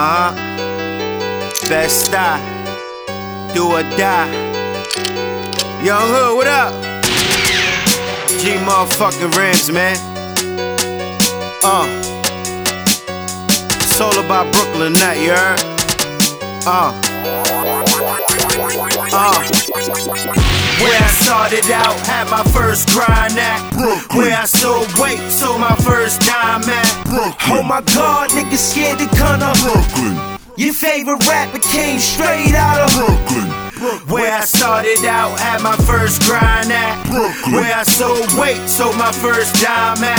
Uh huh. Best die. Do or die. Young Hood, what up? G motherfucking Rams, man. Uh. All about Brooklyn, that you heard? Uh. Uh. Where I started out, had my first grind at. Where I sold weight, sold my first dime at. Oh my god, niggas scared to come up. Brooklyn, Your favorite rapper came straight out of Brooklyn, Where I started out, had my first grind at. Brooklyn. Where I sold weight, sold my first dime at.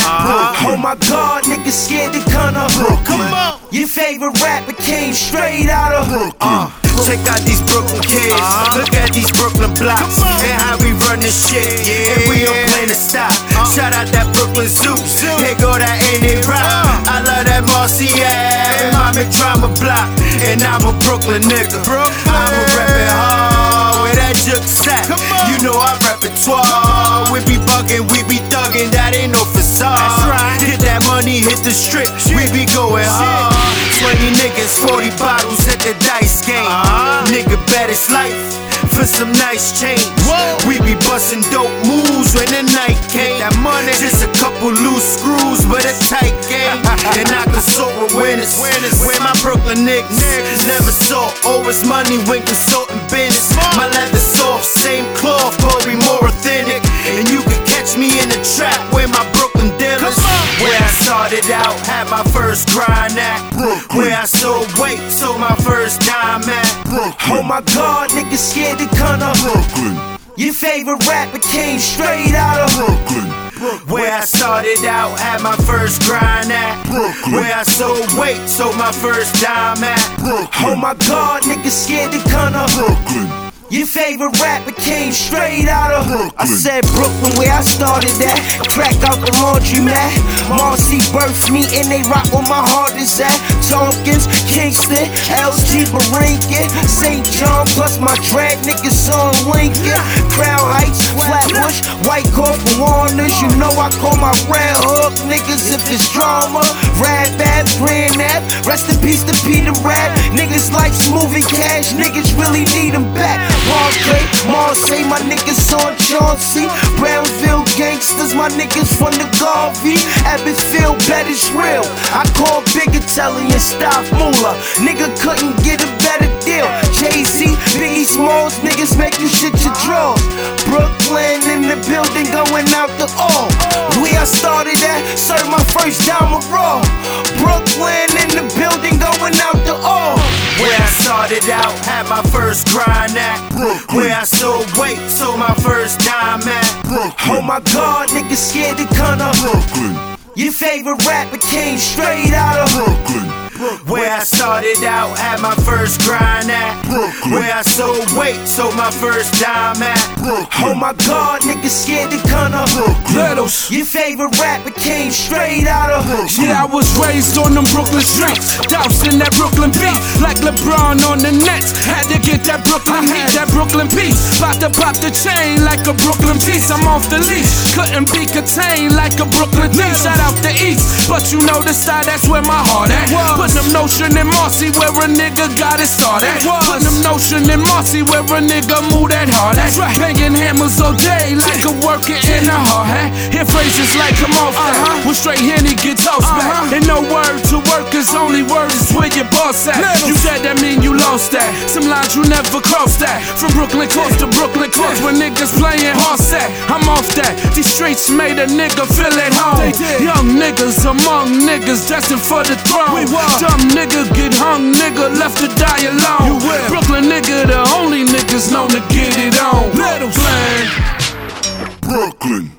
Oh my god, niggas scared to come up. Come on. Your favorite rapper came straight out of Uh, check out these Brooklyn kids. Look at these Brooklyn blocks. And how we run this shit. And we don't plan to stop. Shout out that Brooklyn Zoo. Here go that Ain't it Rock. I love that Marcy and my McDrama block. And I'm a Brooklyn nigga. I'm a reppin' hard where that juke at. You know our repertoire. We be bugging, we be thugging. That ain't no facade. Hit that money, hit the strip. We be going hard. 20 niggas, 40 bottles hit the dice some nice change. We be busting dope moves when the night came. That money, just a couple loose screws, but a tight game. and I consult with winners. Where my Brooklyn niggas never saw always money when consulting business. My leather soft, same cloth, Corey more authentic. And you can catch me in the trap where my Brooklyn dealers. Where I started out, had my first grind at. Where I sold weight, sold my first dime at. Oh my god, Brooklyn, Your favorite rapper came straight out of Brooklyn, Where I started out, had my first grind at. Where I sold weight, sold my first dime at. Oh my god, niggas scared to come up. Brooklyn, Your favorite rapper came straight out of Brooklyn. I said Brooklyn where I started at. Crack out the laundry mat. Marcy birthed me and they rock where my heart is at. Tompkins, Kingston, LG, Berinkin, St. John, plus my drag niggas on Lincoln. Crown Heights, White Court for Warners. You know I call my red hook niggas if it's drama. Rad Bad, Grand Ave. Rest in peace to Peter Rad. Niggas like moving cash, niggas really need them back. Marseille, Marseille, my niggas on Chauncey. Brownsville gangsters, my niggas from the Garvey. Abbotsfield, bet it's real. I call Big Italian stop moolah. Nigga couldn't get a better deal. Jay Z, Biggie Smalls, niggas make you shit your drawers. Brooklyn in the building, going out the all. Where I started at, served my first time of raw. Started out, had my first grind at. Where I sold weight, sold my first dime at. Oh my god, niggas scared to come up. Brooklyn, Your favorite rapper came straight out of Brooklyn, Where I started out, had my first grind at. Brooklyn. Where I sold weight, sold my first dime at. Oh my god, niggas scared to come up. Littlez. Your favorite rapper came straight out of Brooklyn. Yeah, I was raised on them Brooklyn streets. Dousing that Brooklyn beat. Like LeBron on the Nets. Had to get that Brooklyn heat, that Brooklyn peace. About to pop the chain like a Brooklyn piece. I'm off the leash. Couldn't be contained like a Brooklyn thief. Shout out the East. But you know the side, that's where my heart at. Put them notion in Marcy where a nigga got it started. Put them notion in Marcy where a nigga move that hard at. Banging hammers all day like a worker in a hard hat. Hear phrases like come off that. With straight Henny get tossed back. And no word to workers, only word is where your boss at. You said that mean you lost that. Some lines you never crossed that. From Brooklyn coast to Brooklyn coast where niggas playing horse at. I'm off that. These streets made a nigga feel at home. Young niggas among niggas destined for the throne. Dumb nigga get hung, nigga left to die alone. Brooklyn nigga, the only niggas known to get it on. Plan. Brooklyn.